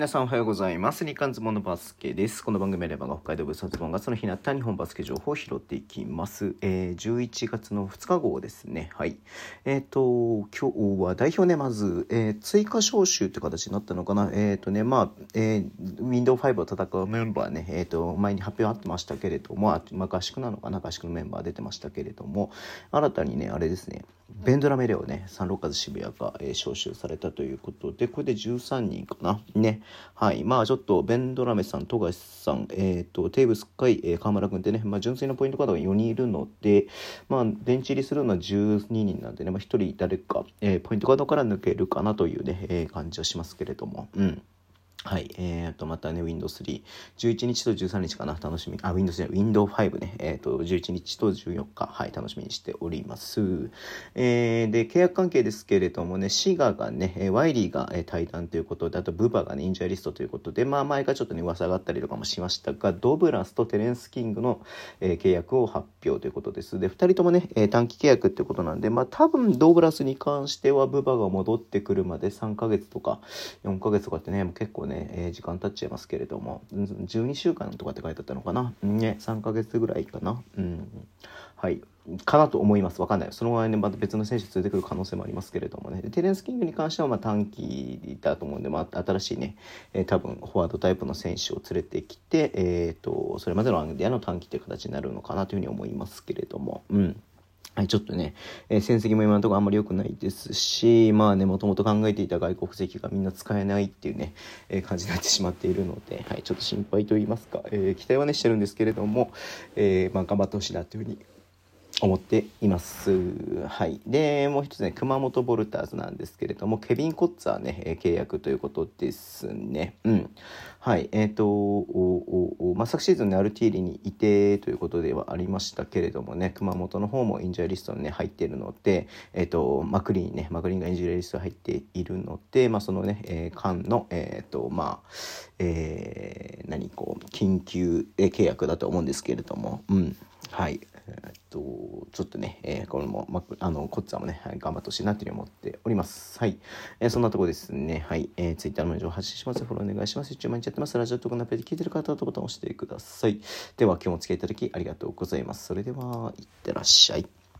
皆さんおはようございます。日刊ズボンのバスケです。この番組では北海道ブースズボンがその日にあった日本バスケ情報を拾っていきます。えー、11月の2日号ですね。はい。えっ、と、今日は代表ね、まず、えー追加招集って形になったのかな。えっ、とね、まあ、えー、Windows5 を戦うメンバーね、えっ、と、前に発表あってましたけれども、あまあ、合宿なのかな、合宿のメンバー出てましたけれども、新たにね、あれですね、ベンドラメレをね、サンロッカズ渋谷が、えー招集されたということで、これで13人かな？ね。はい。まあちょっと、ベンドラメさん、富樫さん、えっ、と、テーブス海、えー、河村君ってね、まあ純粋なポイントカードが4人いるので、まあ電池入りするのは12人なんでね、まあ1人誰か、えーポイントカードから抜けるかなというね、えー感じはしますけれども、うん。はい。えー、と、またね、Windows 3、11日と13日かな、楽しみ、あ、Windows 3、Windows 5ね、えー、と、11日と14日、はい、楽しみにしております。えー、で、契約関係ですけれどもね、シガがね、えーワイリーが、えー対談ということで、あと、ブバがね、インジャーリストということで、まあ、前がちょっとね、噂があったりとかもしましたが、ドブラスとテレンス・キングの、えー契約を発表ということです。で、2人ともね、えー短期契約ってことなんで、まあ、多分、ドブラスに関しては、ブバが戻ってくるまで3ヶ月とか、4ヶ月とかってね、もう結構ね、ねえー時間経っちゃいますけれども、12週間とかって書いてあったのかな？ね、3ヶ月ぐらいかな？うん。はい。かなと思います。わかんない。その場合ね、また別の選手連れてくる可能性もありますけれどもね。テレンス・キングに関しては、ま短期だと思うんで、まあ新しいね、えー多分フォワードタイプの選手を連れてきて、えっ、と、それまでのアンディアの短期という形になるのかなというふうに思いますけれども、うん。はい、ちょっとね、えー戦績も今のところあんまり良くないですし、まあね、もともと考えていた外国籍がみんな使えないっていうね、えー感じになってしまっているので、はい、ちょっと心配と言いますか、えー期待はね、してるんですけれども、えーまあ、頑張ってほしいなというふうに思っています。はい。で、もう一つね、熊本ボルターズなんですけれども、ケビン・コッツァーね、契約ということですね。うん。はい。えっ、と、おおおまあ、昨シーズンね、アルティーリにいてということではありましたけれどもね、熊本の方もインジャーリストにね、入っているので、えっ、と、マクリーンね、マクリーンがインジャーリスト入っているので、まあ、そのね、えー、間の、えっ、と、まあ、えー何、こう、緊急契約だと思うんですけれども、うん。はい。えーっと、ちょっとね、えーこれも、ま、あの、こっちゃんもね、はい頑張ってほしいなというふうに思っております。はい。えーそんなところですね。はい。えー、ツイッターの情報発信します。フォローお願いします。一応毎日やってます。ラジオトークのアプリで聞いてる方はボタンを押してください。では、今日もお付き合いいただきありがとうございます。それでは、いってらっしゃい。